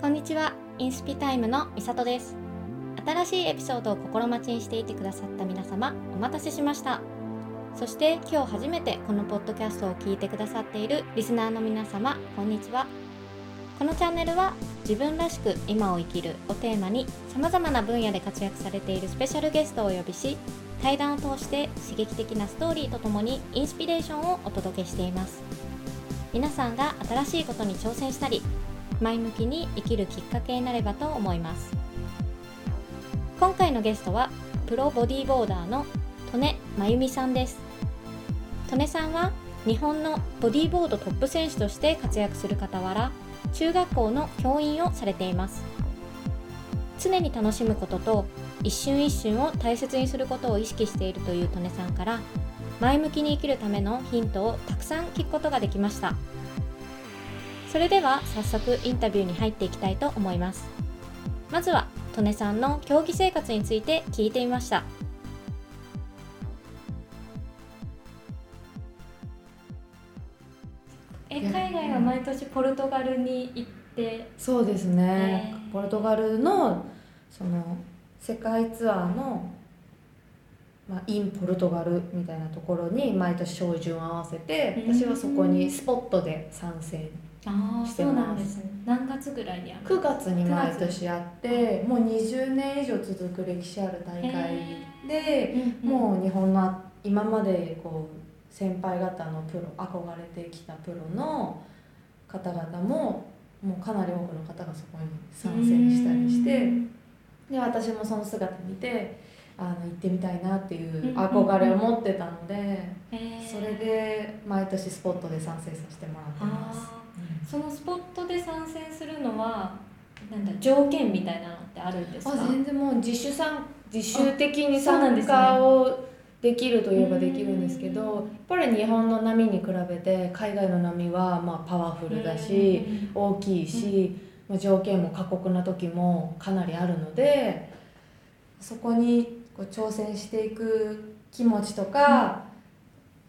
こんにちは。インスピタイムのみさとです。新しいエピソードを心待ちにしていてくださった皆様お待たせしました。そして今日初めてこのポッドキャストを聞いてくださっているリスナーの皆様こんにちは。このチャンネルは自分らしく今を生きるをテーマに様々な分野で活躍されているスペシャルゲストをお呼びし対談を通して刺激的なストーリーとともにインスピレーションをお届けしています。皆さんが新しいことに挑戦したり前向きに生きるきっかけになればと思います。今回のゲストはプロボディーボーダーの利根真由美さんです。利根さんは日本のボディーボードトップ選手として活躍する傍ら中学校の教員をされています。常に楽しむことと一瞬一瞬を大切にすることを意識しているという利根さんから前向きに生きるためのヒントをたくさん聞くことができました。それでは早速インタビューに入っていきたいと思います。まずは利根さんの競技生活について聞いてみました。え海外は毎年ポルトガルに行って？そうですね、えー、ポルトガルのその世界ツアーの、まあ、インポルトガルみたいなところに毎年照準を合わせて私はそこにスポットで参戦あそうなんですね。何月ぐらいにある9月に毎年やってもう20年以上続く歴史ある大会で、もう日本の今までこう先輩方のプロ憧れてきたプロの方々ももうかなり多くの方がそこに参戦したりしてで私もその姿見てあの行ってみたいなっていう憧れを持ってたので、それで毎年スポットで参戦させてもらってます。そのスポットで参戦するのはなんだ条件みたいなのってあるんですか？全然もう自主参自主的に参加をできるといえばできるんですけどやっぱり日本の波に比べて海外の波はまあパワフルだし大きいし条件も過酷な時もかなりあるのでそこにこう挑戦していく気持ちとか、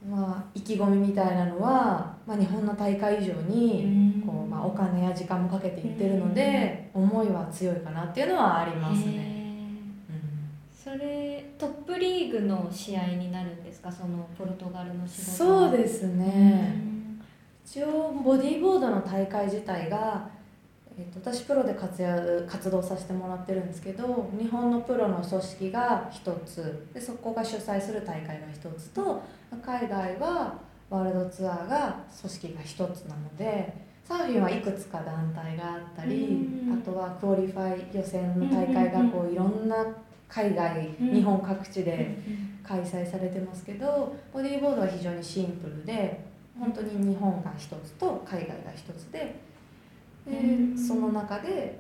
まあ、意気込みみたいなのは、まあ、日本の大会以上にこう、まあ、お金や時間もかけていってるので思いは強いかなっていうのはありますね。それトップリーグの試合になるんですか？そのポルトガルの仕事そうですね、一応ボディーボードの大会自体がえーと、私プロで活躍活動させてもらってるんですけど日本のプロの組織が1つ。でそこが主催する大会が1つと海外はワールドツアーが組織が1つなのでサーフィンはいくつか団体があったりあとは qualify 予選の大会がこういろんな海外日本各地で開催されてますけどボディーボードは非常にシンプルで本当に日本が1つと海外が1つで。でその中で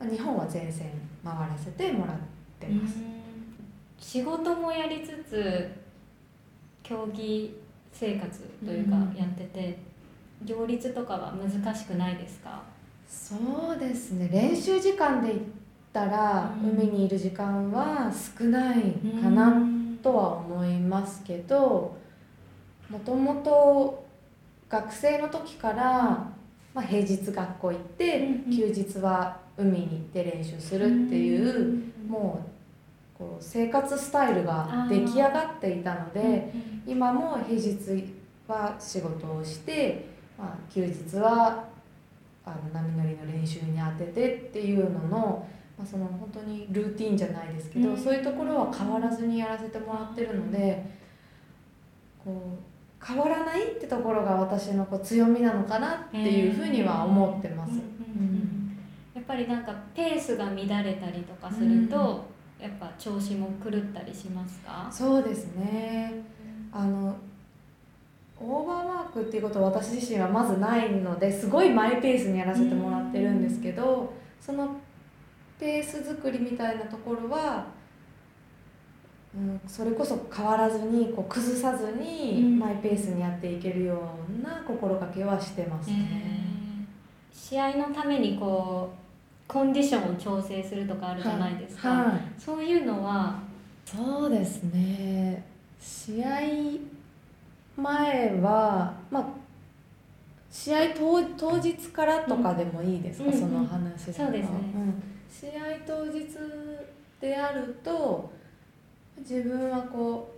日本は前線回らせてもらってます。仕事もやりつつ競技生活というかやってて、両立とかは難しくないですか？そうですね。練習時間で言ったら、海にいる時間は少ないかなとは思いますけどもともと学生の時からまあ、平日学校行って、休日は海に行って練習するっていう、もうこう生活スタイルが出来上がっていたので、今も平日は仕事をして、まあ、休日はあの波乗りの練習に当ててっていうのの。まあ、その本当にルーティンじゃないですけど、そういうところは変わらずにやらせてもらってるのでこう変わらないってところが私のこう強みなのかなっていうふうには思ってます。やっぱりなんかペースが乱れたりとかすると、やっぱ調子も狂ったりしますか？そうですね。あのオーバーマークっていうことは私自身はまずないのですごいマイペースにやらせてもらってるんですけどそのペース作りみたいなところはうん、それこそ変わらずにこう崩さずにマイペースにやっていけるような心がけはしてますね、えー、試合のためにこうコンディションを調整するとかあるじゃないですか、はい。はい、そういうのはそうですね。試合前はまあ試合当当日からとかでもいいですか、うんその話がそうですね。うん。試合当日であると自分はこ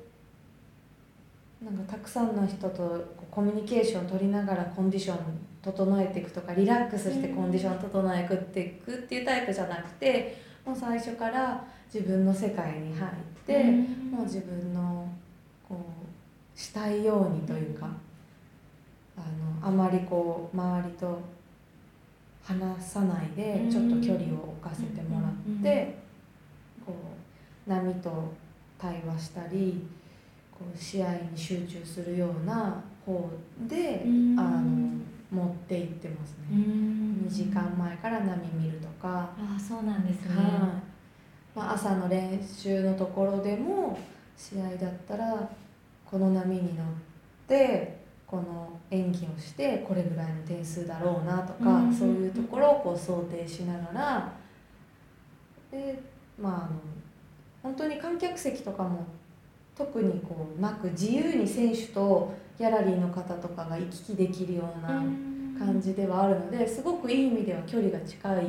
うなんかたくさんの人とコミュニケーションを取りながらコンディション整えていくとかリラックスしてコンディションを整えていくっていうタイプじゃなくてもう最初から自分の世界に入って、うん。もう自分のこうしたいようにというかあのあまりこう周りと話さないでちょっと距離を置かせてもらってこう波と対話したりこう試合に集中するような方でうん。あの持っていってますうね。ん。2時間前から波見るとか。ああそうなんですね、はい。まあ、朝の練習のところでも試合だったらこの波に乗ってこの演技をしてこれぐらいの点数だろうなとか、うん。そういうところをこう想定しながらでまああの本当に観客席とかも特にこうなく自由に選手とギャラリーの方とかが行き来できるような感じではあるのですごくいい意味では距離が近い。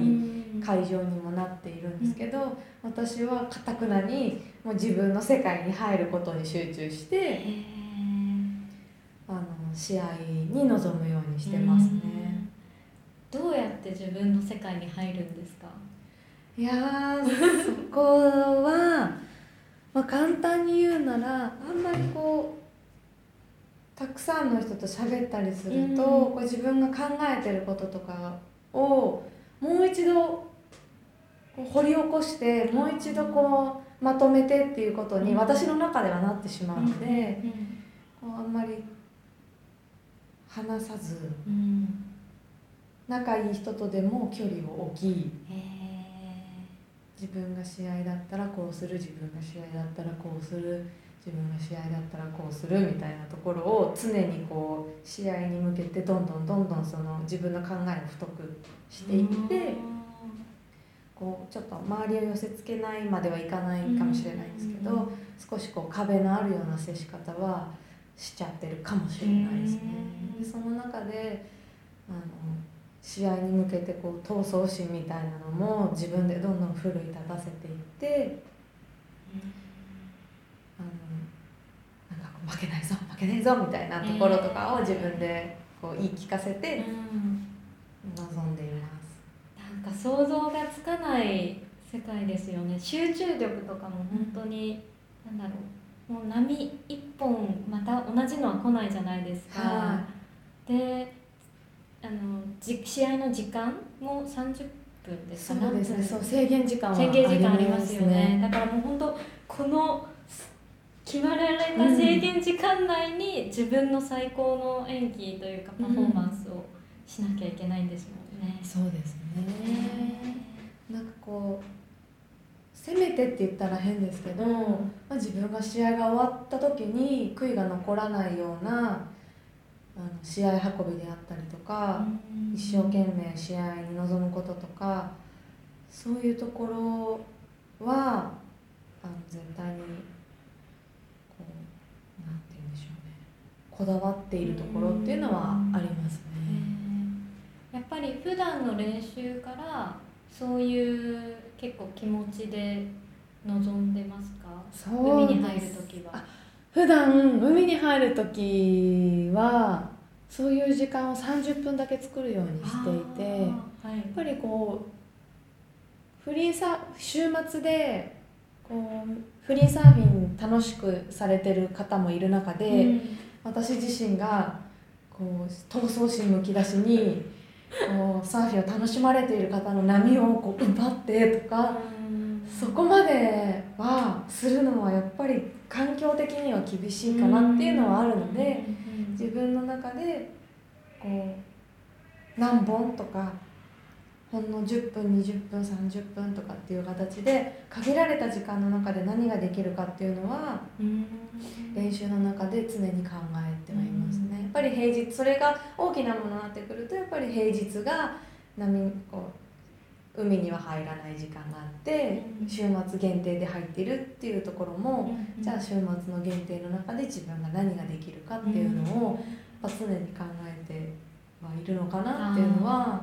会場にもなっているんですけど、私はかたくなにもう自分の世界に入ることに集中してへあの試合に臨むようにしてますね。うんどうやって自分の世界に入るんですか？いやーそこは、まあ、簡単に言うならあんまりこうたくさんの人と喋ったりすると、うん。こう自分が考えてることとかをもう一度こう掘り起こしてもう一度こうまとめてっていうことにうん。私の中ではなってしまうので、うん。こうあんまり話さずうん。仲いい人とでも距離を置きへ自分が試合だったらこうする自分が試合だったらこうする自分が試合だったらこうするみたいなところを常にこう試合に向けてどんどんどんどんその自分の考えを太くしていってこうちょっと周りを寄せつけないまではいかないかもしれないんですけど少しこう壁のあるような接し方はしちゃってるかもしれないですね。うんでその中であの試合に向けてこう闘争心みたいなのも自分でどんどん奮い立たせていってあのなんかこう負けないぞ負けないぞみたいなところとかを自分でこう言い聞かせてうん。でいます。なんか想像がつかない世界ですよね。集中力とかも本当になんだろう。もう波一本また同じのは来ないじゃないですか、はであのじ試合の時間も30分ですかそうですね。そう制限時間は制限時間ありますよねだからもう本当この決まられた制限時間内に自分の最高の演技というかパフォーマンスをしなきゃいけないんですもんね。そうですね。なんかこう攻めてって言ったら変ですけど、うんまあ、自分が試合が終わった時に悔いが残らないようなあの試合運びであったりとか、一生懸命試合に臨むこととかそういうところはあの絶対にこうなんて言うんでしょうね。こだわっているところっていうのはありますね。やっぱり普段の練習からそういう結構気持ちで臨んでますか？海に入る時は。普段海に入る時はそういう時間を30分だけ作るようにしていてはい。ぱりこうフリーサ週末でこうフリーサーフィン楽しくされてる方もいる中で、うん。私自身がこう闘争心むき出しにこうサーフィンを楽しまれている方の波をこう奪ってとかそこまではするのはやっぱり環境的には厳しいかなっていうのはあるので自分の中でこう何本とかほんの10分20分30分とかっていう形で限られた時間の中で何ができるかっていうのはうん練習の中で常に考えてはいますね。やっぱり平日それが大きなものになってくるとやっぱり平日が波こう海には入らない時間があってうん。週末限定で入っているっていうところもうんじゃあ週末の限定の中で自分が何ができるかっていうのをやっぱ常に考えてはいるのかなっていうのは、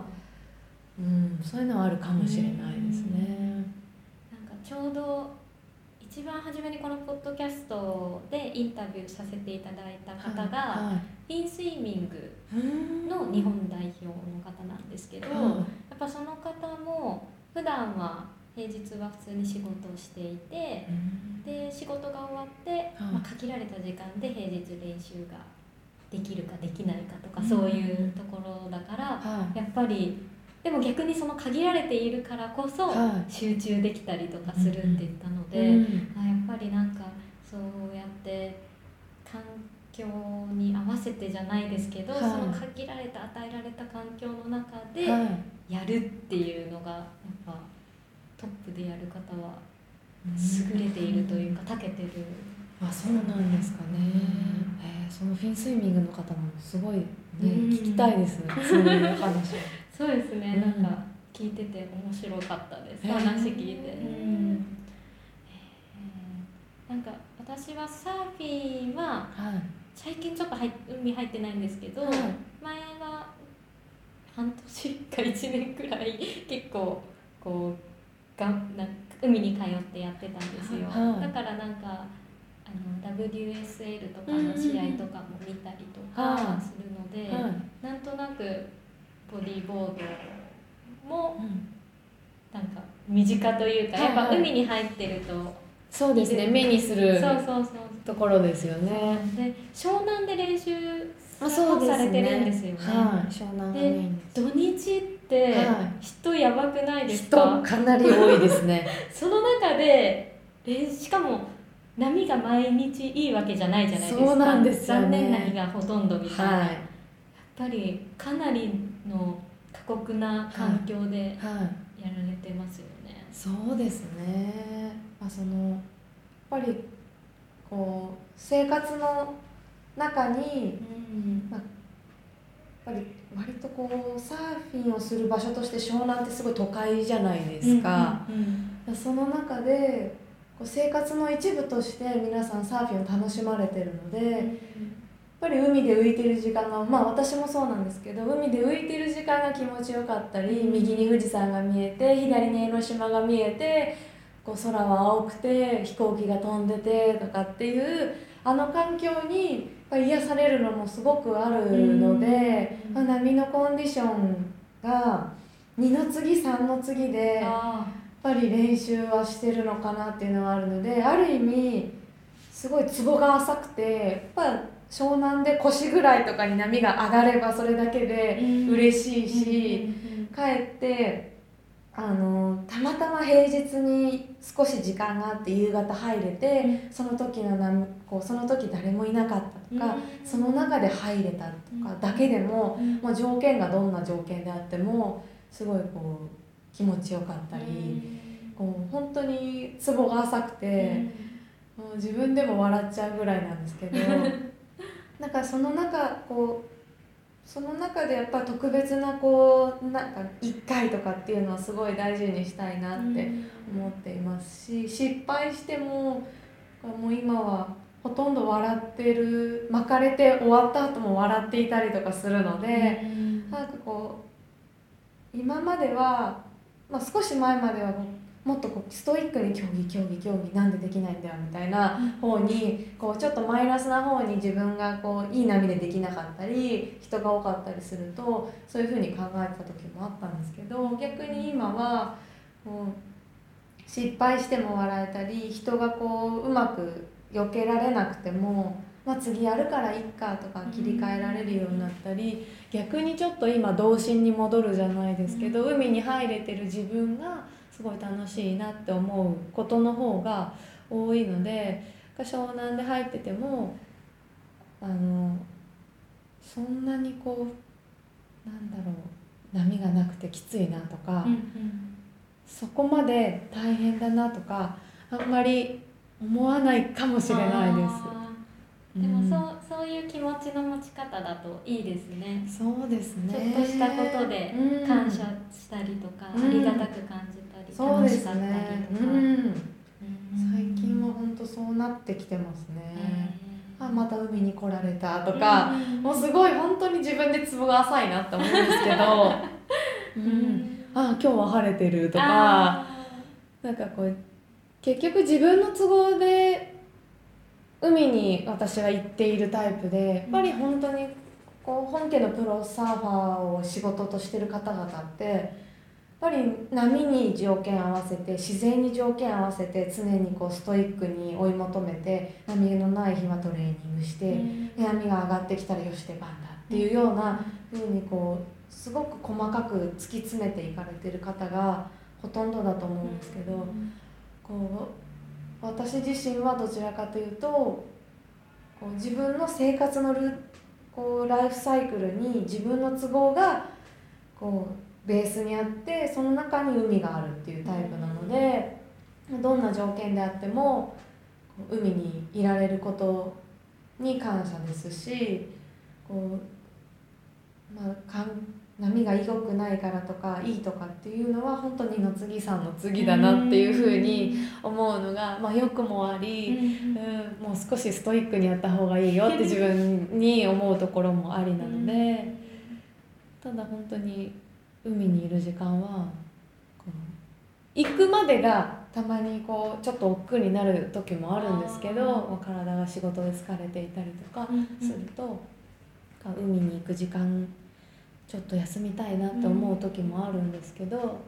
うん、そういうのはあるかもしれないですね。なんかちょうど一番初めにこのポッドキャストでインタビューさせていただいた方が、はフィンスイミングの日本代表の方なんですけど、やはっぱその方も普段は平日は普通に仕事をしていていうん。で仕事が終わって、まあ、限られた時間で平日練習ができるかできないかとか、うん。そういうところだからはい。やっぱりでも逆にその限られているからこそはい。集中できたりとかするって言ったので、うんあやっぱりなんかそうやって環境に合わせてじゃないですけど、はい。その限られた与えられた環境の中ではい。やるっていうのがやっぱトップでやる方はうん優れているというか長けてる。あそうなんですかね、えーそのフィンスイミングの方もすごいね、うん。聞きたいですそういう話そうですね、うん。なんか聞いてて面白かったです、話聞いて、うん。えー。なんか私はサーフィンははい。最近ちょっと入っ海入ってないんですけど、はい。前は半年か1年くらい結構こうがなんか海に通ってやってたんですよ、はい。だからなんかあの WSL とかの試合とかも見たりとかするので、はい。なんとなくボディーボードもうん。なんか身近というか、やっぱ海に入ってると、そうですね目にするそうそうそうところですよね。で湘南で練習されてるんですよね。はい。湘南です土日ってはい。人やばくないです人か、かなり多いですね。その中で練しかも波が毎日いいわけじゃないじゃないですか。そうなんですよね。残念な日がほとんどみたいな、はい。やっぱりかなりの過酷な環境ではい。やられてますよね、そうですね、まあ、そのやっぱりこう生活の中にうん。やっぱり割とこうサーフィンをする場所として湘南ってすごい都会じゃないですか、うんその中でこう生活の一部として皆さんサーフィンを楽しまれてるのでぱり海で浮いてる時間がまあ私もそうなんですけど海で浮いてる時間が気持ちよかったり右に富士山が見えて左に江ノ島が見えてこう空は青くて飛行機が飛んでてとかっていうあの環境にやっぱり癒されるのもすごくあるので、うんまあ波のコンディションが2の次3の次で。あやっぱり練習はしてるのかなっていうのはあるのである意味すごいツボが浅くてやっぱ湘南で腰ぐらいとかに波が上がればそれだけで嬉しいし、帰ってあのたまたま平日に少し時間があって夕方入れて、その時の波こうその時誰もいなかったとか、その中で入れたとかだけでも、まあ、条件がどんな条件であってもすごいこう気持ちよかったり。こう本当にツボが浅くて、もう自分でも笑っちゃうぐらいなんですけど なんかその中こうその中でやっぱ特別なこうなんか1回とかっていうのはすごい大事にしたいなって思っていますし失敗してももう今はほとんど笑ってる巻かれて終わった後も笑っていたりとかするので。なんかこう今までは、まあ、少し前まではもっとこうストイックに競技競技競技なんでできないんだよみたいな方にこうちょっとマイナスな方に自分がこういい波でできなかったり人が多かったりするとそういうふうに考えてた時もあったんですけど逆に今はこう失敗しても笑えたり人がこううまく避けられなくても、まあ、次やるからいっかとか切り替えられるようになったり逆にちょっと今童心に戻るじゃないですけど海に入れてる自分がすごい楽しいなって思うことの方が多いので湘南で入っててもあのそんなにこうなんだろう波がなくてきついなとか、そこまで大変だなとかあんまり思わないかもしれないです。でもうんそうそういう気持ちの持ち方だといいですね。そうですね。ちょっとしたことでうん。感謝したりとか、うん。ありがたく感じたり、そうですか最近は本当そうなってきてますね、あまた海に来られたとか、もうすごい本当に自分でツボが浅いなって思うんですけど、うん、あ今日は晴れてるとか。なんかこう結局自分の都合で海に私は行っているタイプでやっぱり本当にこう本家のプロサーファーを仕事としてる方々ってやっぱり波に条件合わせて自然に条件合わせて常にこうストイックに追い求めて波のない日はトレーニングして、で波が上がってきたらよし出番だっていうようなふうにこうすごく細かく突き詰めていかれてる方がほとんどだと思うんですけど、こう私自身はどちらかというとこう自分の生活のルこうライフサイクルに自分の都合がこうベースにあってその中に海があるっていうタイプなのでどんな条件であっても海にいられることに感謝ですしこう、まあ、波が良くないからとかいいとかっていうのは本当にの次さんの次だなっていうふうに思うのが、まあ、良くもあり、うん、もう少しストイックにやった方がいいよって自分に思うところもありなのでただ本当に海にいる時間は行くまでがたまにこうちょっと億劫になる時もあるんですけど体が仕事で疲れていたりとかすると、海に行く時間ちょっと休みたいなって思う時もあるんですけど、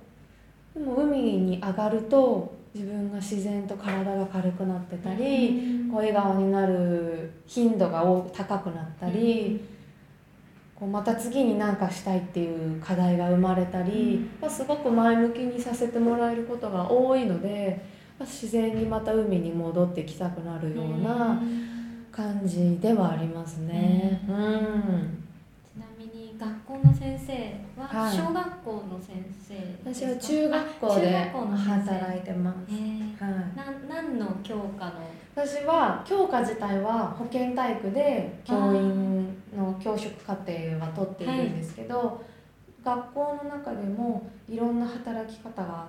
でも海に上がると自分が自然と体が軽くなってたり、こう笑顔になる頻度が高くなったり、こうまた次に何かしたいっていう課題が生まれたり、すごく前向きにさせてもらえることが多いので、自然にまた海に戻ってきたくなるような感じではありますね。うん学校の先生は小学校の先生私は中学校で働いてます、えー、はい、な何の教科の？私は教科自体は保健体育で教員の教職課程は取っているんですけど、はい、学校の中でもいろんな働き方が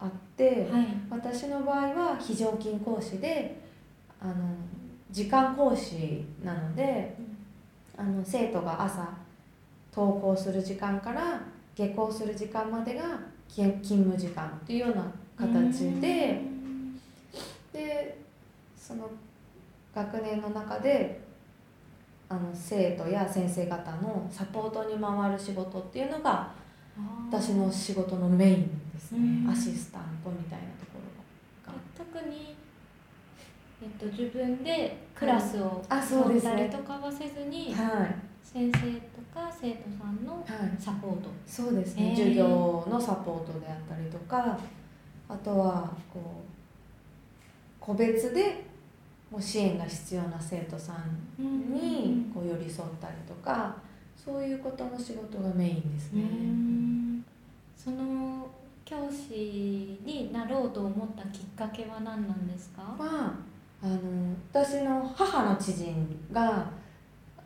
あって、はい、私の場合は非常勤講師であの時間講師なので、あの生徒が朝登校する時間から下校する時間までが勤務時間っていうような形ででその学年の中であの生徒や先生方のサポートに回る仕事っていうのが私の仕事のメインですね。アシスタントみたいなところが。特にえっと、自分でクラスを取ったりとかはせずに、はい、先生とか生徒さんのサポート、はい、そうですね、授業のサポートであったりとかあとはこう個別でもう支援が必要な生徒さんにこう寄り添ったりとかそういうことの仕事がメインですね。その教師になろうと思ったきっかけは何なんですか、まあ、あの私の母の知人が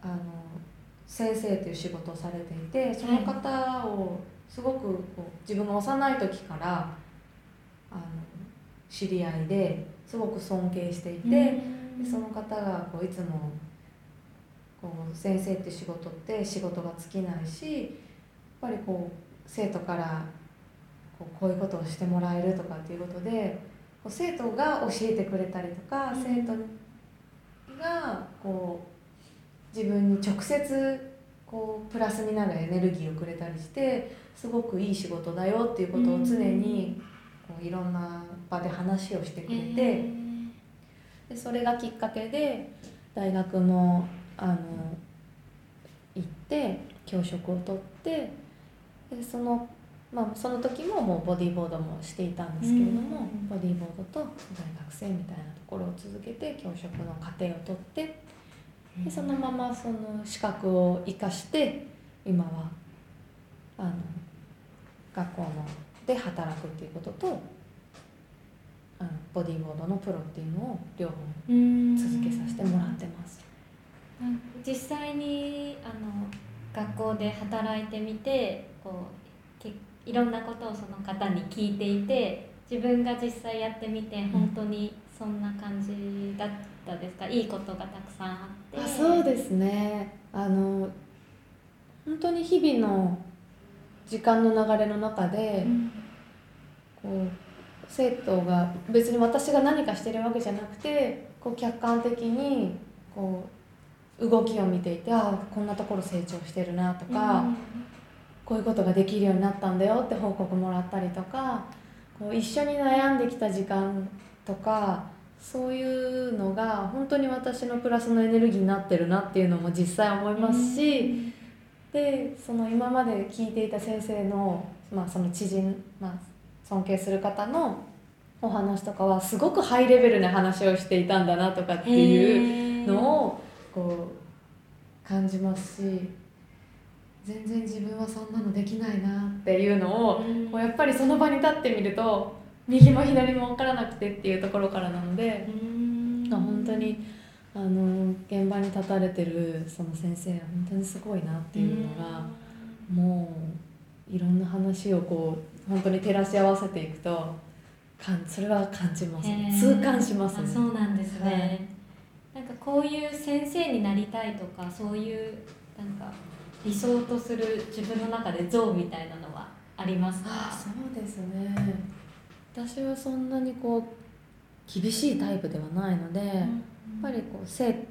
あの先生という仕事をされていてその方をすごくこう自分が幼い時からあの知り合いですごく尊敬していて、でその方がこういつもこう先生って仕事って仕事が尽きないしやっぱりこう生徒からこうこういうことをしてもらえるとかっていうことでこう生徒が教えてくれたりとか、生徒がこう自分に直接こうプラスになるエネルギーをくれたりしてすごくいい仕事だよっていうことを常にこういろんな場で話をしてくれて、でそれがきっかけで大学もあの行って教職を取ってでそのまあ、その時ももうボディーボードもしていたんですけれども、ボディーボードと大学生みたいなところを続けて教職の過程を取ってでそのままその資格を生かして今はあの学校ので働くっていうこととあのボディーボードのプロっていうのを両方続けさせてもらってます。実際にあの学校で働いてみてこうけいろんなことをその方に聞いていて自分が実際やってみて本当にそんな感じだったですか？いいことがたくさんあって。あそうですね。あの本当に日々の時間の流れの中で、うん、こう生徒が別に私が何かしてるわけじゃなくてこう客観的にこう動きを見ていてああこんなところ成長してるなとか、うん、こういうことができるようになったんだよって報告もらったりとかこう一緒に悩んできた時間とかそういうのが本当に私のプラスのエネルギーになってるなっていうのも実際思いますし、うん、でその今まで聞いていた先生の,、まあその知人、まあ、尊敬する方のお話とかはすごくハイレベルな話をしていたんだなとかっていうのをこう感じますし全然自分はそんなのできないなっていうのをこうやっぱりその場に立ってみると右も左も分からなくてっていうところからなので本当にあの現場に立たれてるその先生は本当にすごいなっていうのがもういろんな話をこう本当に照らし合わせていくとかんそれは感じます、ね、痛感しますね。そうなんですね、はい、なんかこういう先生になりたいとかそういうなんか理想とする自分の中で像みたいなのはありますか？そうですね私はそんなにこう厳しいタイプではないので、うん、やっぱりこうせ、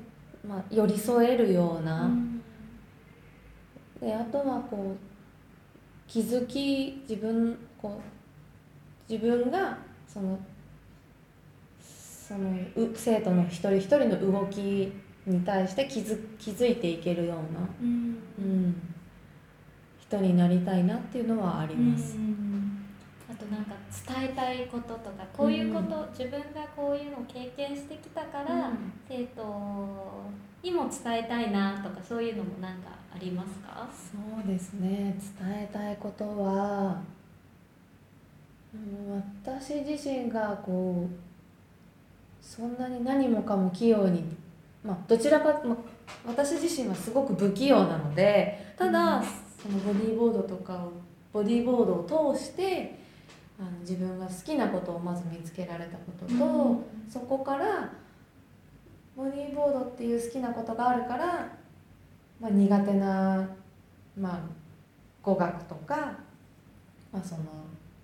まあ、寄り添えるような、うん、であとはこう気づき自分こう自分がそのその生徒の一人一人の動きに対して気づ気づいていけるような、うん、うん、人になりたいなっていうのはあります。あとなんか伝えたいこととかこういうこと、うん、自分がこういうのを経験してきたから、うん、生徒にも伝えたいなとかそういうのも何かありますか？そうですね。伝えたいことは私自身がこうそんなに何もかも器用にまあどちらか、まあ、私自身はすごく不器用なのでただ、そのボディーボードとかをボディーボードを通してあの自分が好きなことをまず見つけられたことと、うん、そこからボディーボードっていう好きなことがあるから、まあ、苦手な、まあ、語学とか、まあ、その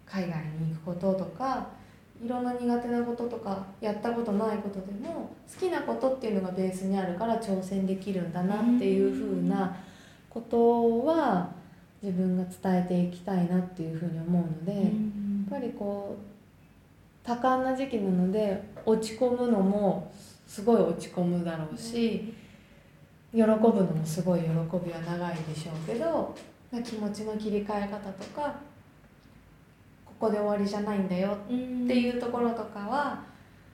海外に行くこととかいろんな苦手なこととかやったことないことでも好きなことっていうのがベースにあるから挑戦できるんだなっていうふうなことは自分が伝えていきたいなっていうふうに思うのでやっぱりこう多感な時期なので落ち込むのもすごい落ち込むだろうし喜ぶのもすごい喜びは長いでしょうけど気持ちの切り替え方とかここで終わりじゃないんだよっていうところとかは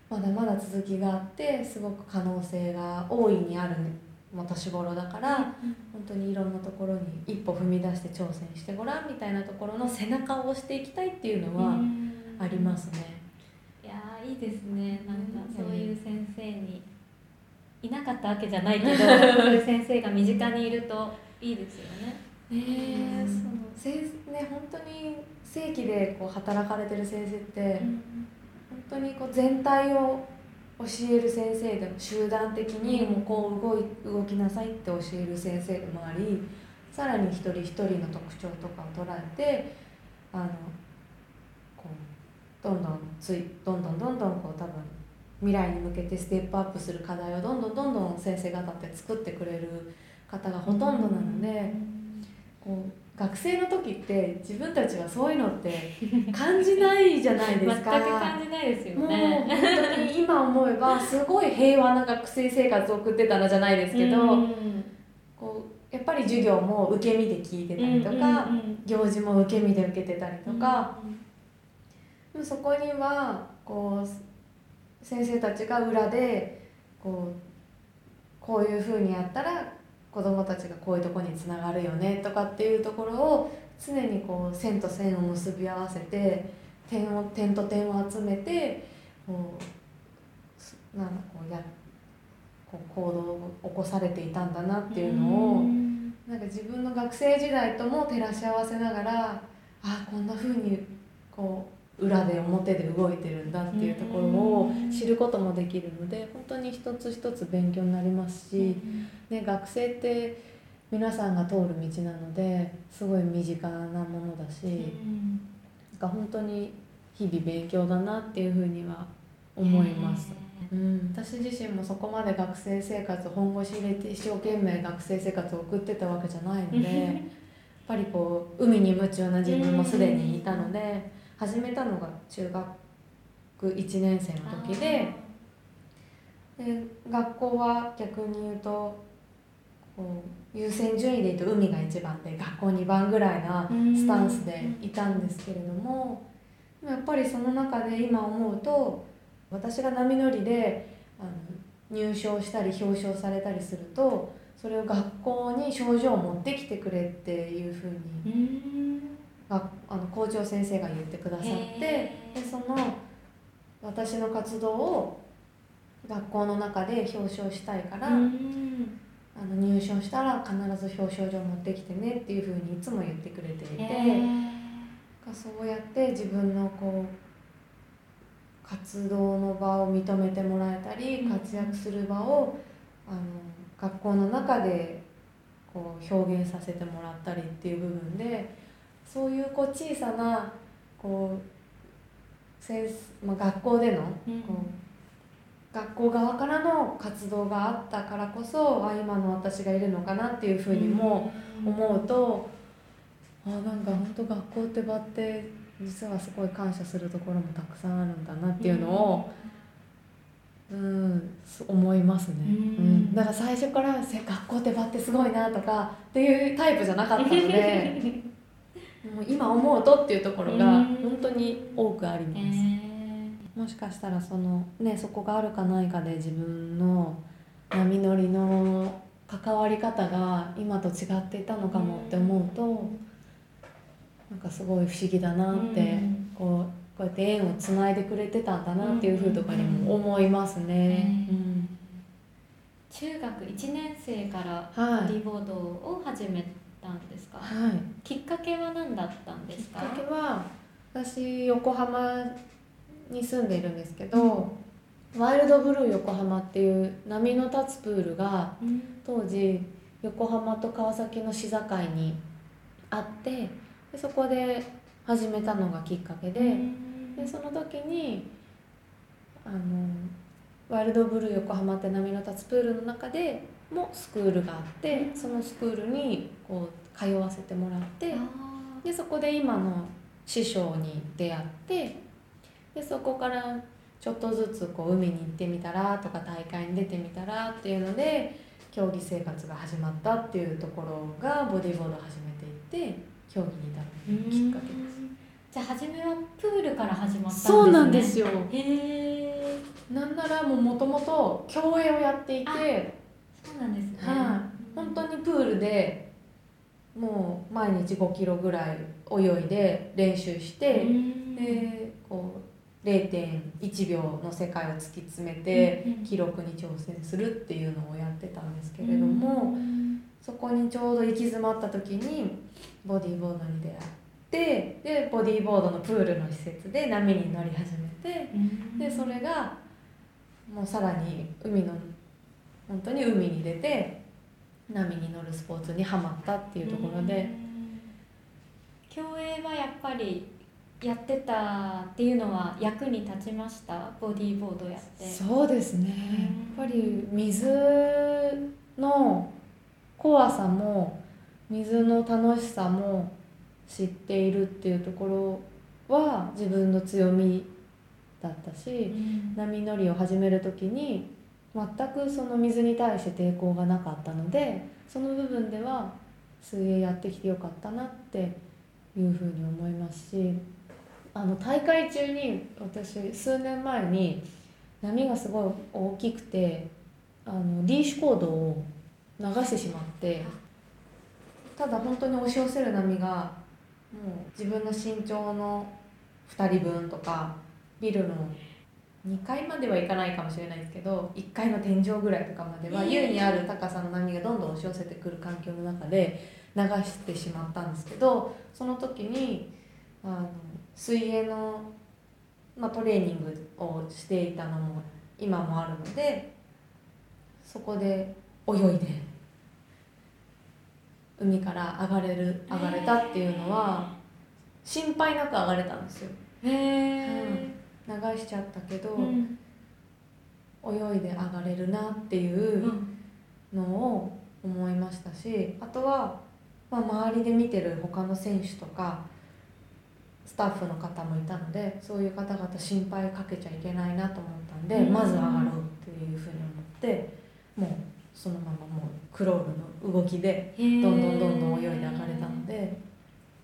まだまだ続きがあってすごく可能性が大いにあるもう年頃だから、本当にいろんなところに一歩踏み出して挑戦してごらんみたいなところの背中を押していきたいっていうのはありますね。いやいいですね。なんかそういう先生にいなかったわけじゃないけど そういう先生が身近にいるといいですよね。ねその先ね本当に正規でこう働かれてる先生って、本当にこう全体を教える先生でも集団的にもうこう動い動きなさいって教える先生でもありさらに一人一人の特徴とかを捉えてあのこうどんどんついどんどんどんどんこう多分未来に向けてステップアップする課題をどんどんどんどん先生方って作ってくれる方がほとんどなので。こう学生の時って自分たちはそういうのって感じないじゃないですか。全く感じないですよね。もう本当に今思えばすごい平和な学生生活を送ってたらじゃないですけど、こうやっぱり授業も受け身で聞いてたりとか、行事も受け身で受けてたりとか、でもそこにはこう先生たちが裏でこうこういうふうにやったら子どもたちがこういうとこにつながるよねとかっていうところを常にこう線と線を結び合わせて点を点と点を集めてこうなんかこうやこう行動を起こされていたんだなっていうのをなんか自分の学生時代とも照らし合わせながらあこんなふうにこう裏で表で動いてるんだっていうところを知ることもできるので本当に一つ一つ勉強になりますし、ね、学生って皆さんが通る道なのですごい身近なものだし、なんか本当に日々勉強だなっていうふうには思います。うん、私自身もそこまで学生生活本腰入れて一生懸命学生生活を送ってたわけじゃないので やっぱりこう海に夢中な自分もすでにいたので始めたのが中学1年生の時でで学校は逆に言うとこう優先順位で言うと海が一番で学校2番ぐらいなスタンスでいたんですけれどもやっぱりその中で今思うと私が波乗りであの入賞したり表彰されたりするとそれを学校に症状を持ってきてくれっていうふうにああの校長先生が言ってくださってでその私の活動を学校の中で表彰したいからあの入賞したら必ず表彰状持ってきてねっていうふうにいつも言ってくれていてそうやって自分のこう活動の場を認めてもらえたり活躍する場をあの学校の中でこう表現させてもらったりっていう部分で。そういうこう小さなこう先まあ、学校でのこう、学校側からの活動があったからこそあ今の私がいるのかなっていうふうにも思うと、あなんか本当学校って場って実はすごい感謝するところもたくさんあるんだなっていうのを、うん、思いますね、うん、だから最初から学校って場ってすごいなとかっていうタイプじゃなかったので もう今思うとっていうところが本当に多くあります、もしかしたらそのねそこがあるかないかで自分の波乗りの関わり方が今と違っていたのかもって思うとなんかすごい不思議だなってこうこうやって縁をつないでくれてたんだなっていうふうとかにも思いますね。中学1年生からボディーボードを始めたんですか、はい、きっかけは何だったんですか？きっかけは私横浜に住んでいるんですけど、うん、ワイルドブルー横浜っていう波の立つプールが、当時横浜と川崎の市境にあってでそこで始めたのがきっかけで,、でその時にあのワイルドブルー横浜って波の立つプールの中でもスクールがあってそのスクールにこう通わせてもらってでそこで今の師匠に出会ってでそこからちょっとずつこう海に行ってみたらとか大会に出てみたらっていうので競技生活が始まったっていうところがボディーボードを始めていって競技に至るきっかけです。じゃあ初めはプールから始まったんですね。そうなんですよ。へえ。なんならもうもともと競泳をやっていて。そうなんですね、はい、本当にプールでもう毎日5キロぐらい泳いで練習してでこう0.1秒の世界を突き詰めて記録に挑戦するっていうのをやってたんですけれどもそこにちょうど行き詰まった時にボディーボードに出会ってでボディーボードのプールの施設で波に乗り始めてでそれがもうさらに海の本当に海に出て波に乗るスポーツにはまったっていうところで。競泳はやっぱりやってたっていうのは役に立ちました？ボディーボードやって。そうですね。やっぱり水の怖さも水の楽しさも知っているっていうところは自分の強みだったし、うん、波乗りを始める時に全くその水に対して抵抗がなかったのでその部分では水泳やってきてよかったなっていうふうに思いますしあの大会中に私数年前に波がすごい大きくてあのリーシュコードを流してしまってただ本当に押し寄せる波がもう自分の身長の2人分とかビルの2階まではいかないかもしれないですけど1階の天井ぐらいとかまでは優にある高さの波がどんどん押し寄せてくる環境の中で流してしまったんですけどその時にあの水泳のまあ、トレーニングをしていたのも今もあるのでそこで泳いで海から上がれる上がれたっていうのは心配なく上がれたんですよ。へえ、流しちゃったけど、うん。泳いで上がれるなっていうのを思いましたしあとは、まあ、周りで見てる他の選手とかスタッフの方もいたのでそういう方々心配かけちゃいけないなと思ったんで、うん。まず上がろうっていうふうに思ってもうそのままもうクロールの動きでどんどんどんどん泳いで上がれたので。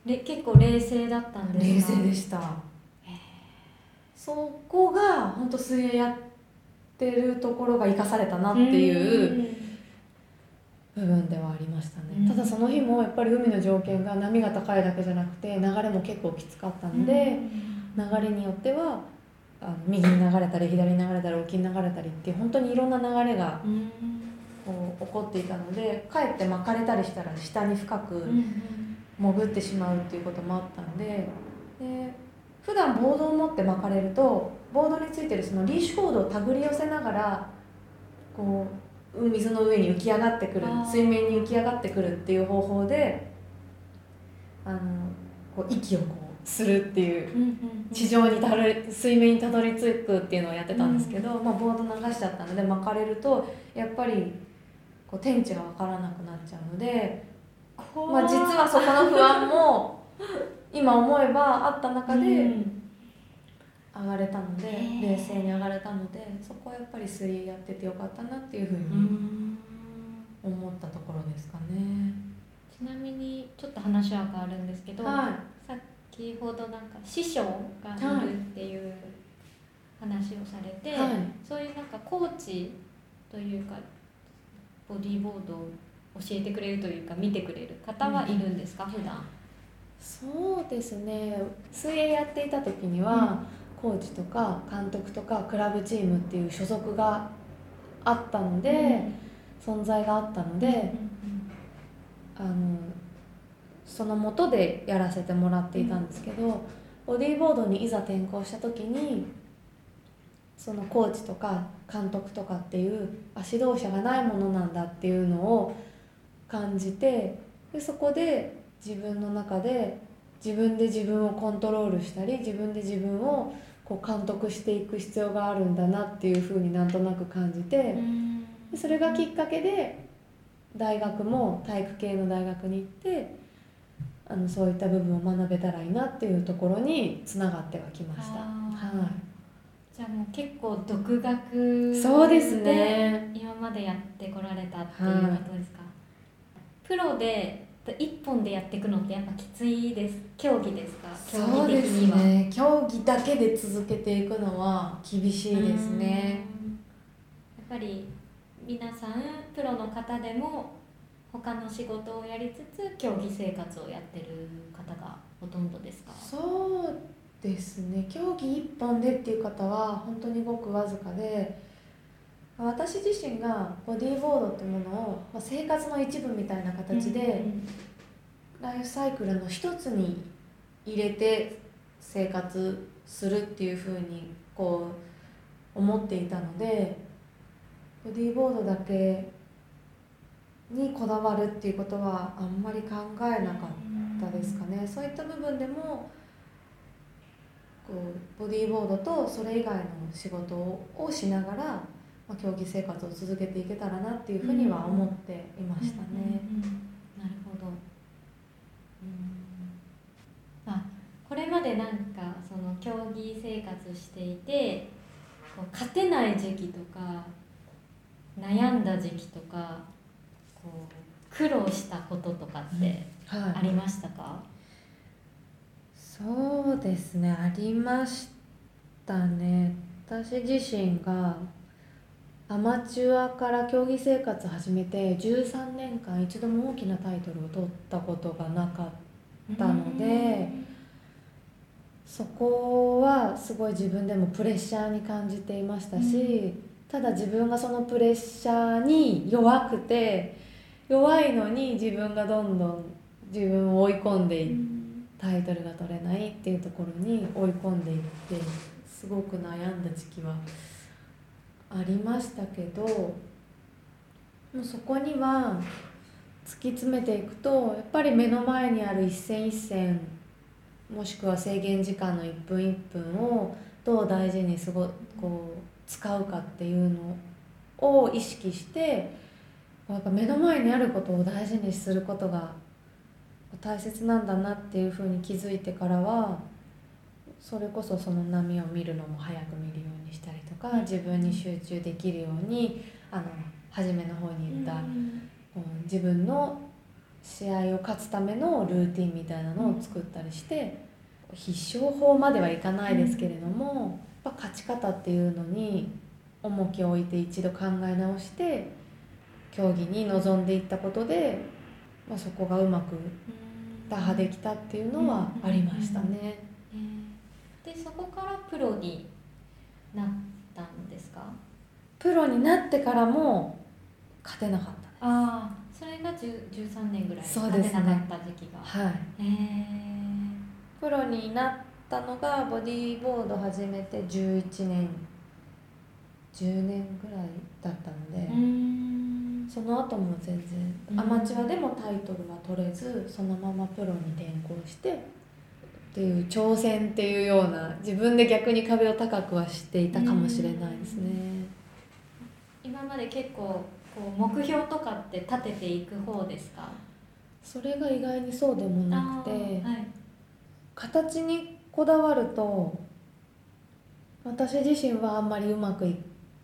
で結構冷静だったんですか？冷静でしたそこが本当水泳やってるところが生かされたなっていう部分ではありましたね、うん。ただその日もやっぱり海の条件が波が高いだけじゃなくて流れも結構きつかったので、流れによってはあの右に流れたり左に流れたり沖に流れたりっていう本当にいろんな流れがうん。こう起こっていたのでかえって巻かれたりしたら下に深くうん。潜ってしまうっていうこともあったのでで普段ボードを持って巻かれるとボードについてるそのリーシュコードを手繰り寄せながらこう水の上に浮き上がってくる水面に浮き上がってくるっていう方法であのこう息をこうするっていう地上にたどり水面にたどり着くっていうのをやってたんですけど、まあ、ボード流しちゃったので巻かれるとやっぱりこう天地が分からなくなっちゃうので、まあ、実はそこの不安も 今思えばあった中でうん。上がれたので、冷静に上がれたのでそこはやっぱり水泳やっててよかったなっていうふううにん。思ったところですかね。ちなみにちょっと話は変わるんですけど、は先ほどなんか師匠がいるっていう話をされて、い、はい。そういうなんかコーチというかボディーボードを教えてくれるというか見てくれる方はいるんですか、普段そうですね。水泳やっていた時には、コーチとか監督とかクラブチームっていう所属があったので、存在があったので、あのその元でやらせてもらっていたんですけど、ボディーボードにいざ転向した時にそのコーチとか監督とかっていうあ指導者がないものなんだっていうのを感じてでそこで自分の中で自分で自分をコントロールしたり自分で自分をこう監督していく必要があるんだなっていうふうになんとなく感じて。でそれがきっかけで大学も体育系の大学に行ってあのそういった部分を学べたらいいなっていうところにつながってはきました。はじゃあもう結構独学い、そうですね。今までやってこられたっていうことですか、プロで一本でやっていくのってやっぱきついです競技ですか競そう技的ですにはね。競技だけで続けていくのは厳しいですね。うんやっぱり皆さんプロの方でも他の仕事をやりつつ競技生活をやってる方がほとんどですか？そうですね。競技一本でっていう方は本当にごくわずかで。私自身がボディーボードってものを、まあ、生活の一部みたいな形で、ライフサイクルの一つに入れて生活するっていうふうにこう思っていたのでボディーボードだけにこだわるっていうことはあんまり考えなかったですかね。そういった部分でもこうボディーボードとそれ以外の仕事をしながら、まあ、競技生活を続けていけたらなっていうふうには思っていましたね。うんうんうんなるほど。うん。あこれまでなんかその競技生活していてこう勝てない時期とか悩んだ時期とかこう苦労したこととかってはい。ありましたか、そうですね。ありましたね。私自身がアマチュアから競技生活始めて13年間一度も大きなタイトルを取ったことがなかったのでそこはすごい自分でもプレッシャーに感じていましたし、ただ自分がそのプレッシャーに弱くて弱いのに自分がどんどん自分を追い込んでいって。タイトルが取れないっていうところに追い込んでいってすごく悩んだ時期はありましたけどもそこには突き詰めていくとやっぱり目の前にある一戦一戦もしくは制限時間の1分1分をどう大事にすごこう使うかっていうのを意識してやっぱ目の前にあることを大事にすることが大切なんだなっていうふうに気づいてからはそれこそその波を見るのも早く見るようにしたりか自分に集中できるようにあの初めの方に言った、こう自分の試合を勝つためのルーティンみたいなのを作ったりして必勝法まではいかないですけれども、やっぱ勝ち方っていうのに重きを置いて一度考え直して競技に臨んでいったことで、まあ、そこがうまく打破できたっていうのはありましたね。でそこからプロになったんですか？プロになってからも勝てなかったああそれが13年ぐらい勝てなかった時期が。はい。へえプロになったのがボディーボード始めて11年10年ぐらいだったので、その後も全然アマチュアでもタイトルは取れずそのままプロに転向してっていう挑戦っていうような自分で逆に壁を高くはしていたかもしれないですね。今まで結構こう目標とかって立てていく方ですか？それが意外にそうでもなくて、はい、形にこだわると私自身はあんまりうまくい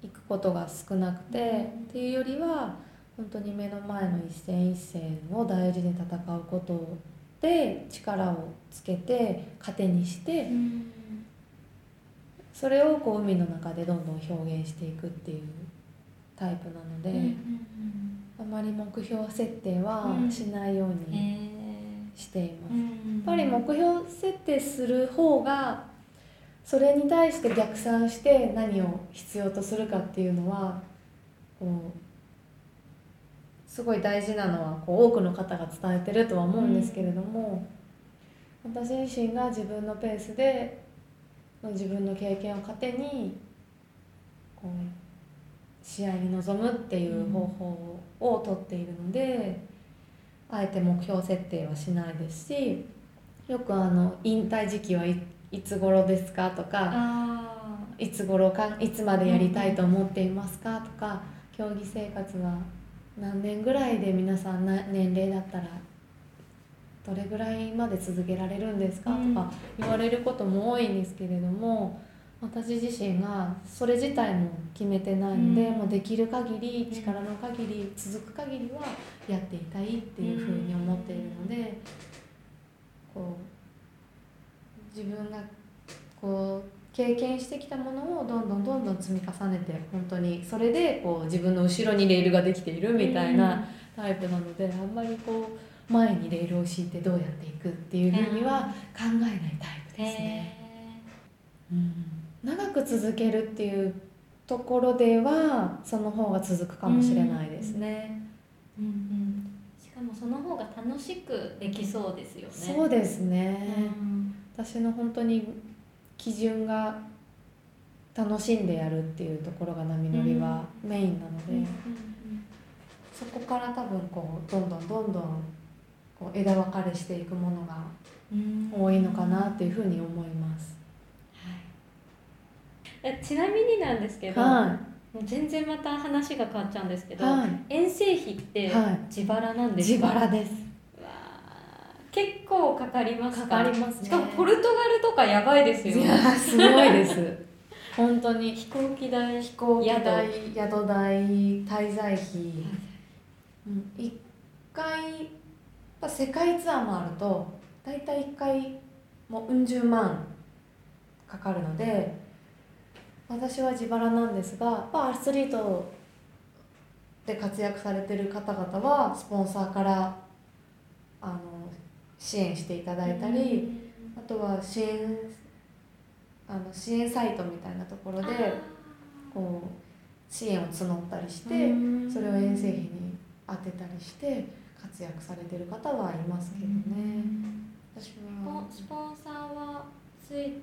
くことが少なくて、うん。っていうよりは本当に目の前の一戦一戦を大事に戦うことで力をつけて糧にして、うん。それをこう海の中でどんどん表現していくっていうタイプなので、うんうんあまり目標設定はしないよううんにへしています。ーやっぱり目標設定する方がそれに対して逆算して何を必要とするかっていうのはこうすごい大事なのはこう多くの方が伝えてるとは思うんですけれども、私自身が自分のペースで自分の経験を糧にこう試合に臨むっていう方法をとっているので。あえて目標設定はしないですしよくあの引退時期はいいつ頃ですかとかあいつ頃かいつまでやりたいと思っていますかとか競技生活は何年ぐらいで皆さんな年齢だったらどれぐらいまで続けられるんですか？うん。とか言われることも多いんですけれども私自身がそれ自体も決めてないので、うん。もうできる限り力の限り続く限りはやっていたいっていうふうに思っているので、こう自分がこう経験してきたものをどんどんどんどん積み重ねて本当にそれでこう自分の後ろにレールができているみたいなタイプなので、あんまりこう前にレールを敷いてどうやっていくっていうふうには考えないタイプへですね。えうん。長く続けるっていうところではその方が続くかもしれないですね。うんうん。しかもその方が楽しくできそうですよね。そうですね、うん。私の本当に基準が楽しんでやるっていうところが波乗りはメインなので、そこから多分こうどんどんどんどんこう枝分かれしていくものがうん。多いのかなっていうふうに思います。はい。えちなみになんですけど、はもう全然また話が変わっちゃうんですけい、ど、は遠征費ってはい。自腹なんい、ですか、自腹です。結構かかりますか？かかりますね。しかもポルトガルとかやばいですよ。いやーすごいです。本当に。飛行機代飛行機代宿代滞在費、うん、1回やっぱ世界ツアーもあると大体1回もううん十万かかるので私は自腹なんですがやっぱアスリートで活躍されてる方々はスポンサーからあの支援していただいたり、あとは支援あの支援サイトみたいなところでこう支援を募ったりして、それを遠征費に当てたりして活躍されてる方はいますけどね。私ポはンスポンサーはつい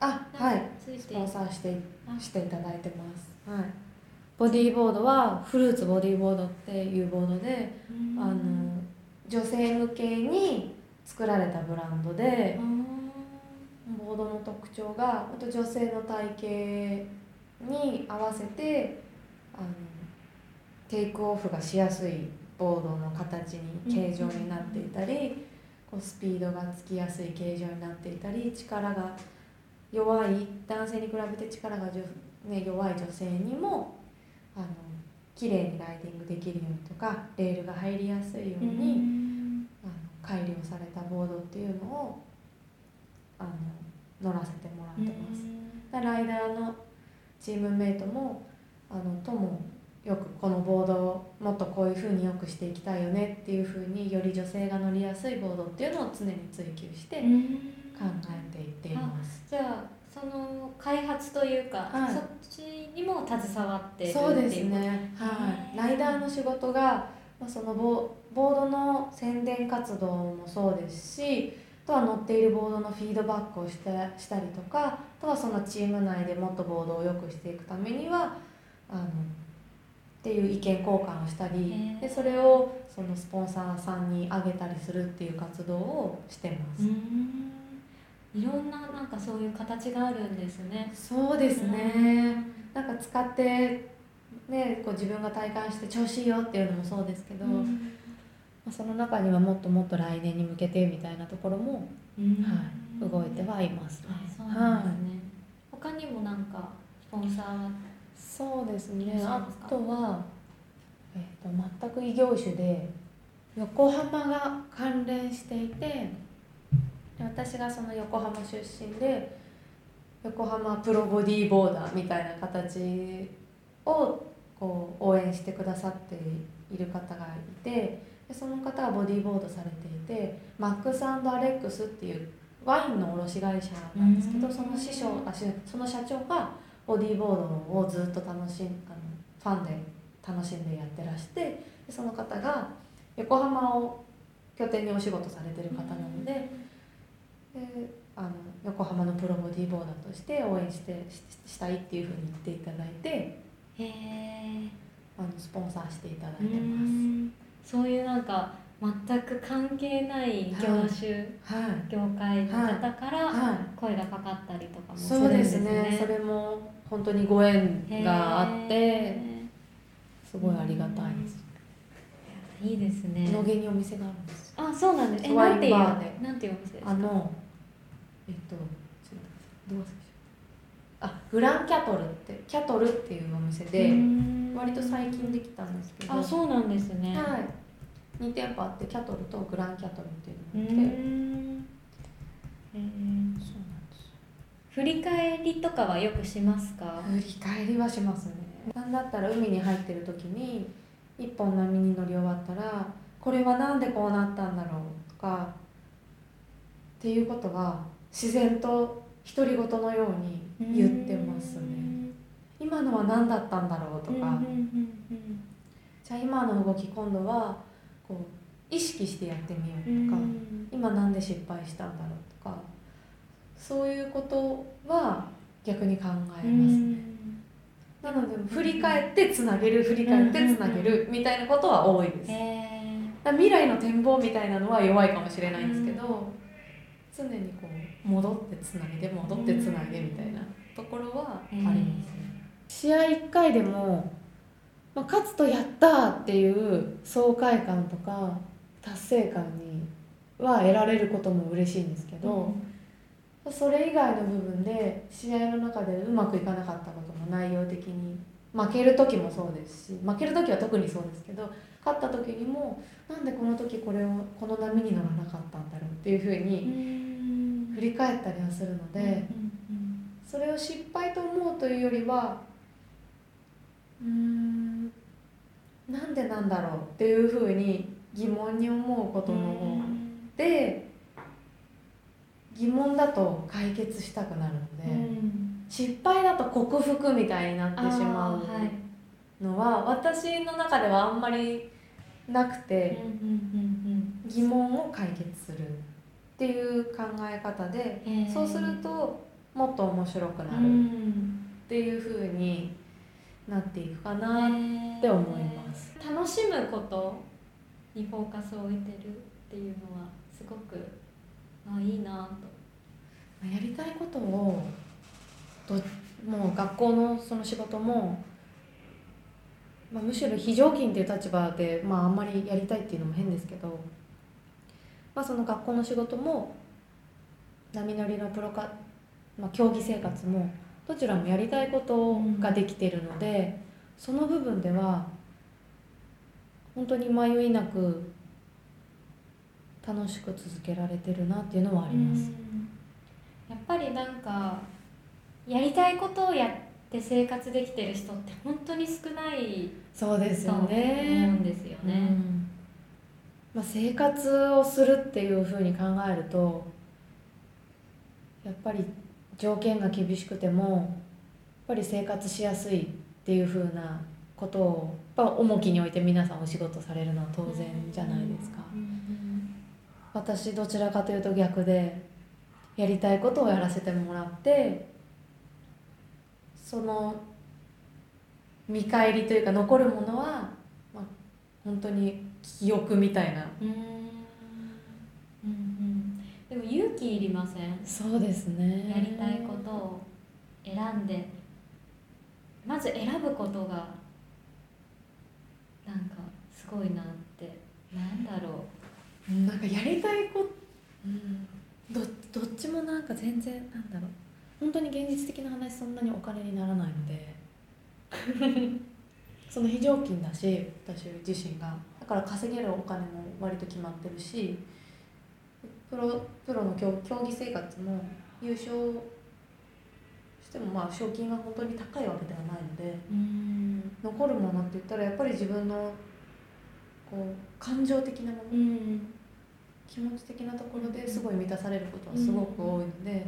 あはい。スポンサーしてしていただいてます、はい、ボディーボードはフルーツボディーボードっていうボードで、うん。あの女性向けに作られたブランドでボードの特徴があと女性の体型に合わせてあのテイクオフがしやすいボードの形に形状になっていたり、こうスピードがつきやすい形状になっていたり力が弱い男性に比べて力がね、弱い女性にもあの綺麗にライディングできるようにとかレールが入りやすいように、改良されたボードっていうのをあの乗らせてもらってます。ライダーのチームメイトもあのともよくこのボードをもっとこういうふうによくしていきたいよねっていうふうにより女性が乗りやすいボードっていうのを常に追求して考えていっています。じゃあその開発というか、はい。そっちにも携わってるっていうそうですね、へはい、ー。ライダーの仕事が、まあ、そのボボードの宣伝活動もそうですしあとは乗っているボードのフィードバックをしたしたりとかあとはそのチーム内でもっとボードを良くしていくためにはあのっていう意見交換をしたりでそれをそのスポンサーさんにあげたりするっていう活動をしてます。うん。いろんななんかそういう形があるんですね。そうですね、なんか使って、ね、こう自分が体感して調子いいよっていうのもそうですけど、まあ、その中にはもっともっと来年に向けてみたいなところも、はい、動いてはいますね。あそうなんですね、他にもなんかスポンサーはそうですねあとは、えー、と全く異業種で横浜が関連していてで私がその横浜出身で横浜プロボディーボーダーみたいな形をこう応援してくださっている方がいてでその方がボディーボードされていてマックスアレックスっていうワインの卸会社なんですけどうん。その師匠あしその社長がボディーボードをずっと楽しんあのファンで楽しんでやってらしてでその方が横浜を拠点にお仕事されてる方なのでであの横浜のプロボディーボーダーとして応援してししたいっていうふうに言っていただいてへえあのスポンサーしていただういてまんそういうなんか全く関係ない業種、す。はい業界の方からはい声がかかったりとかもするそうでんですすねね。それも本当にご縁があってへすごいありがたいですーいいですね。野毛にお店があるんですあ、そうなんです。え、なんていうなんていうお店ですか？あのえっとどう忘れちゃったあグランキャトルってキャトルっていうお店で割と最近できたんですけど。あ、そうなんですね。はい、2店舗あってキャトルとグランキャトルって。ういうのがあって、ん。えーそうなんです。振り返りとかはよくしますか？振り返りはしますね。なんだったら海に入ってる時に一本波に乗り終わったらこれはなんでこうなったんだろうとかっていうことは自然と独り言のように言ってますね今のは何だったんだろうとか、じゃあ今の動き今度はこう意識してやってみようとか、うん。今なんで失敗したんだろうとか。そういうことは逆に考えうます、ん。なので振り返ってつなげる振り返ってつなげるみたいなことは多いです、だ未来の展望みたいなのは弱いかもしれないんですけど、常にこう戻ってつなげて戻ってつなげみたいなところはありますね、試合1回でも、まあ、勝つとやったーっていう爽快感とか達成感には得られることも嬉しいんですけーど、それ以外の部分で試合の中でうまくいかなかったことも内容的に負ける時もそうですし負ける時は特にそうですけど勝った時にもなんでこの時これをこの波に乗らなかったんだろうっていうふううにん。振り返ったりはするので、うんうん。それを失敗と思うというよりはうーん。なんでなんだろうっていうふうに疑問に思うことの方で疑問だと解決したくなるので。うん失敗だと克服みたいになってしまうあーはいのは私の中ではあんまりなくて疑問を解決するっていう考え方でそうするともっと面白くなうるっんていう風になっていくかなって思います。楽しむことにフォーカスを置いてるっていうのはすごくあいいなとやりたいことをどもう学校のその仕事も、まあ、むしろ非常勤っていう立場で、まあ、あんまりやりたいっていうのも変ですけど、まあ、その学校の仕事も波乗りのプロか、まあ、競技生活もどちらもやりたいことができているので、その部分では本当に迷いなく楽しく続けられてるなっていうのはあります。やっぱりなんかやりたいことをやって生活できてる人って本当に少ないそうですよと思うね。んですよね。うんまあ、生活をするっていうふうに考えるとやっぱり条件が厳しくてもやっぱり生活しやすいっていうふうなことをやっぱ重きに置いて皆さんお仕事されるのは当然じゃないですか。うん私どちらかというと逆でやりたいことをやらせてもらってその見返りというか残るものは、まあ、本当に記憶みたいな勇気いりません？そうですね。やりたいことを選んでまず選ぶことがなんかすごいなってなんだろう？んなんかやりたいこと、うん、どどっちもなんか全然なんだろう。本当に現実的な話そんなにお金にならないので。その非常勤だし私自身が。だから稼げるお金も割と決まってるしプロプロの競競技生活も優勝してもまあ賞金が本当に高いわけではないので残るものって言ったらやっぱり自分のこう感情的なものうん。気持ち的なところですごい満たされることはすごく多いので、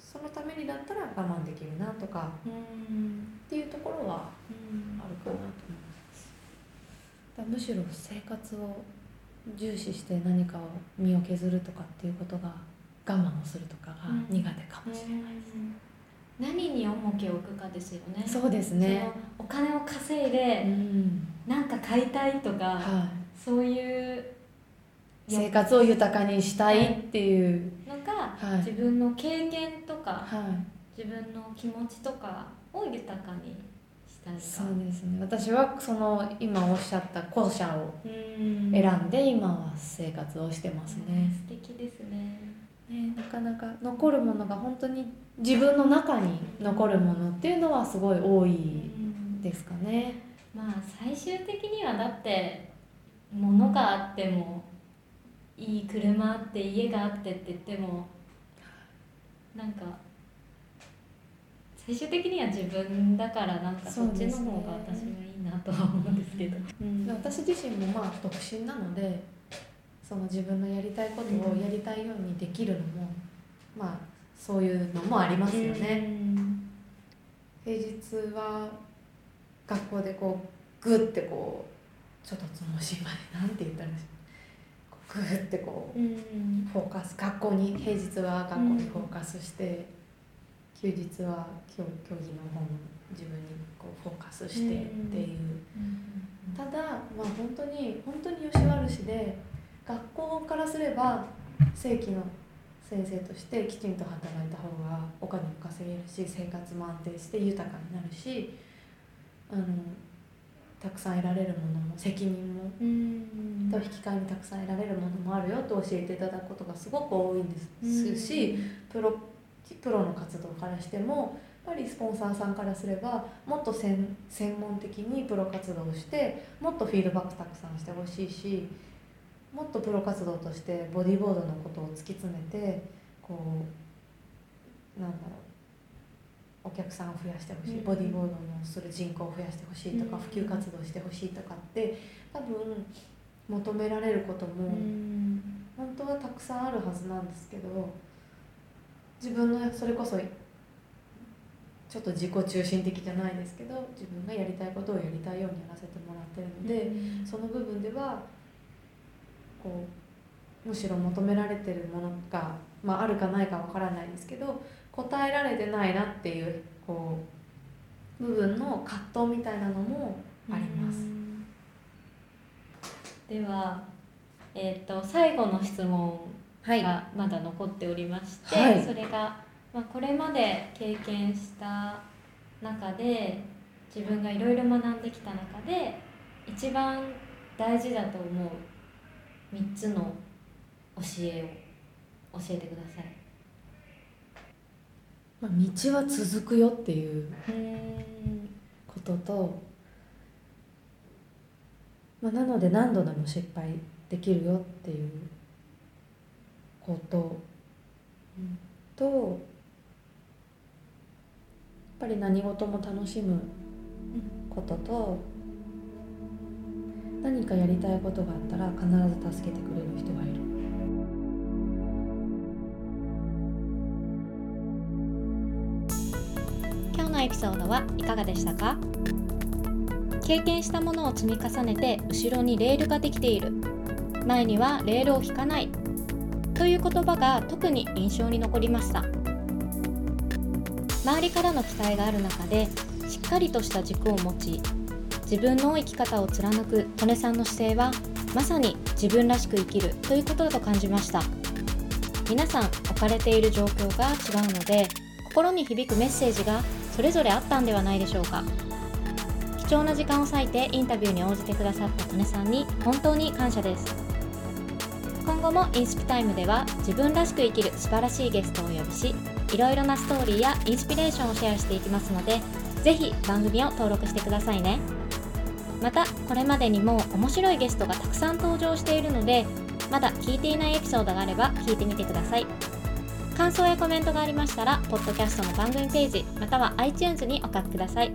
そのためにだったら我慢できるなとかうん。っていうところはうん。あるかなと思います。むしろ生活を重視して何かを身を削るとかっていうことが我慢をするとかが苦手かもしれない、何に重きを置くかですよね。そうですね。お金を稼いうでん。なんか買いたいとかはそういうい、生活を豊かにしたいっていう、のがはい。自分の経験とかはい、自分の気持ちとかを豊かにそうですね。私はその今おっしゃった後者をうん。選んで今は生活をしてますね,、素敵ですね。ねなかなか残るものが本当に自分の中に残るものっていうのはすごい多いですかね。まあ最終的にはだって物があってもいい車あって家があってって言ってもなんか最終的には自分だからなんかそっちの方が私はいいなとは思うんですけど。うん。で私自身もまあ独身なのでその自分のやりたいことをやりたいようにできるのも、まあそういうのもありますよね。平日は学校でこうグッてこうちょっとつもしいまでなんて言ったらいいんでしょう。こうグッてこううん。フォーカス。学校に平日は学校にフォーカスして、休日は競競技の方に自分にこうフォーカスしてっていう、ただまあ本当に本当によし悪しで学校からすれば正規の先生としてきちんと働いた方がお金も稼げるし生活も安定して豊かになるしあのたくさん得られるものも責任もうんと引き換えにたくさん得られるものもあるよと教えていただくことがすごく多いんですし、プロプロの活動からしてもやっぱりスポンサーさんからすればもっと専専門的にプロ活動をしてもっとフィードバックたくさんしてほしいしもっとプロ活動としてボディーボードのことを突き詰めてこうなんだろうお客さんを増やしてほしい、うん。ボディーボードのする人口を増やしてほしいとか、うん。普及活動してほしいとかって多分求められることも、うん。本当はたくさんあるはずなんですけど自分のそれこそちょっと自己中心的じゃないですけど自分がやりたいことをやりたいようにやらせてもらってるので、その部分ではこうむしろ求められてるものが、まあ、あるかないかわからないですけど答えられてないなっていうこう部分の葛藤みたいなのもあります。では、えーと、最後の質問がまだ残っておりまして、はい、それが、まあ、これまで経験した中で自分がいろいろ学んできた中で一番大事だと思う3つの教えを教えてください。まあ、道は続くよっていうことと、まあ、なので何度でも失敗できるよっていうことと、やっぱり何事も楽しむことと、何かやりたいことがあったら必ず助けてくれる人がいる。今日のエピソードはいかがでしたか？経験したものを積み重ねて後ろにレールができている。前にはレールを引かない。という言葉が特に印象に残りました。周りからの期待がある中でしっかりとした軸を持ち自分の生き方を貫く利根さんの姿勢はまさに自分らしく生きるということだと感じました。皆さん置かれている状況が違うので心に響くメッセージがそれぞれあったんではないでしょうか。貴重な時間を割いてインタビューに応じてくださった利根さんに本当に感謝です。今後もインスピタイムでは自分らしく生きる素晴らしいゲストをお呼びしいろいろなストーリーやインスピレーションをシェアしていきますのでぜひ番組を登録してくださいね。またこれまでにも面白いゲストがたくさん登場しているのでまだ聞いていないエピソードがあれば聞いてみてください。感想やコメントがありましたらポッドキャストの番組ページまたは iTunes にお書きください。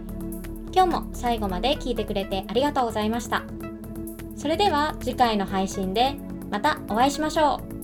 今日も最後まで聞いてくれてありがとうございました。それでは次回の配信でまたお会いしましょう。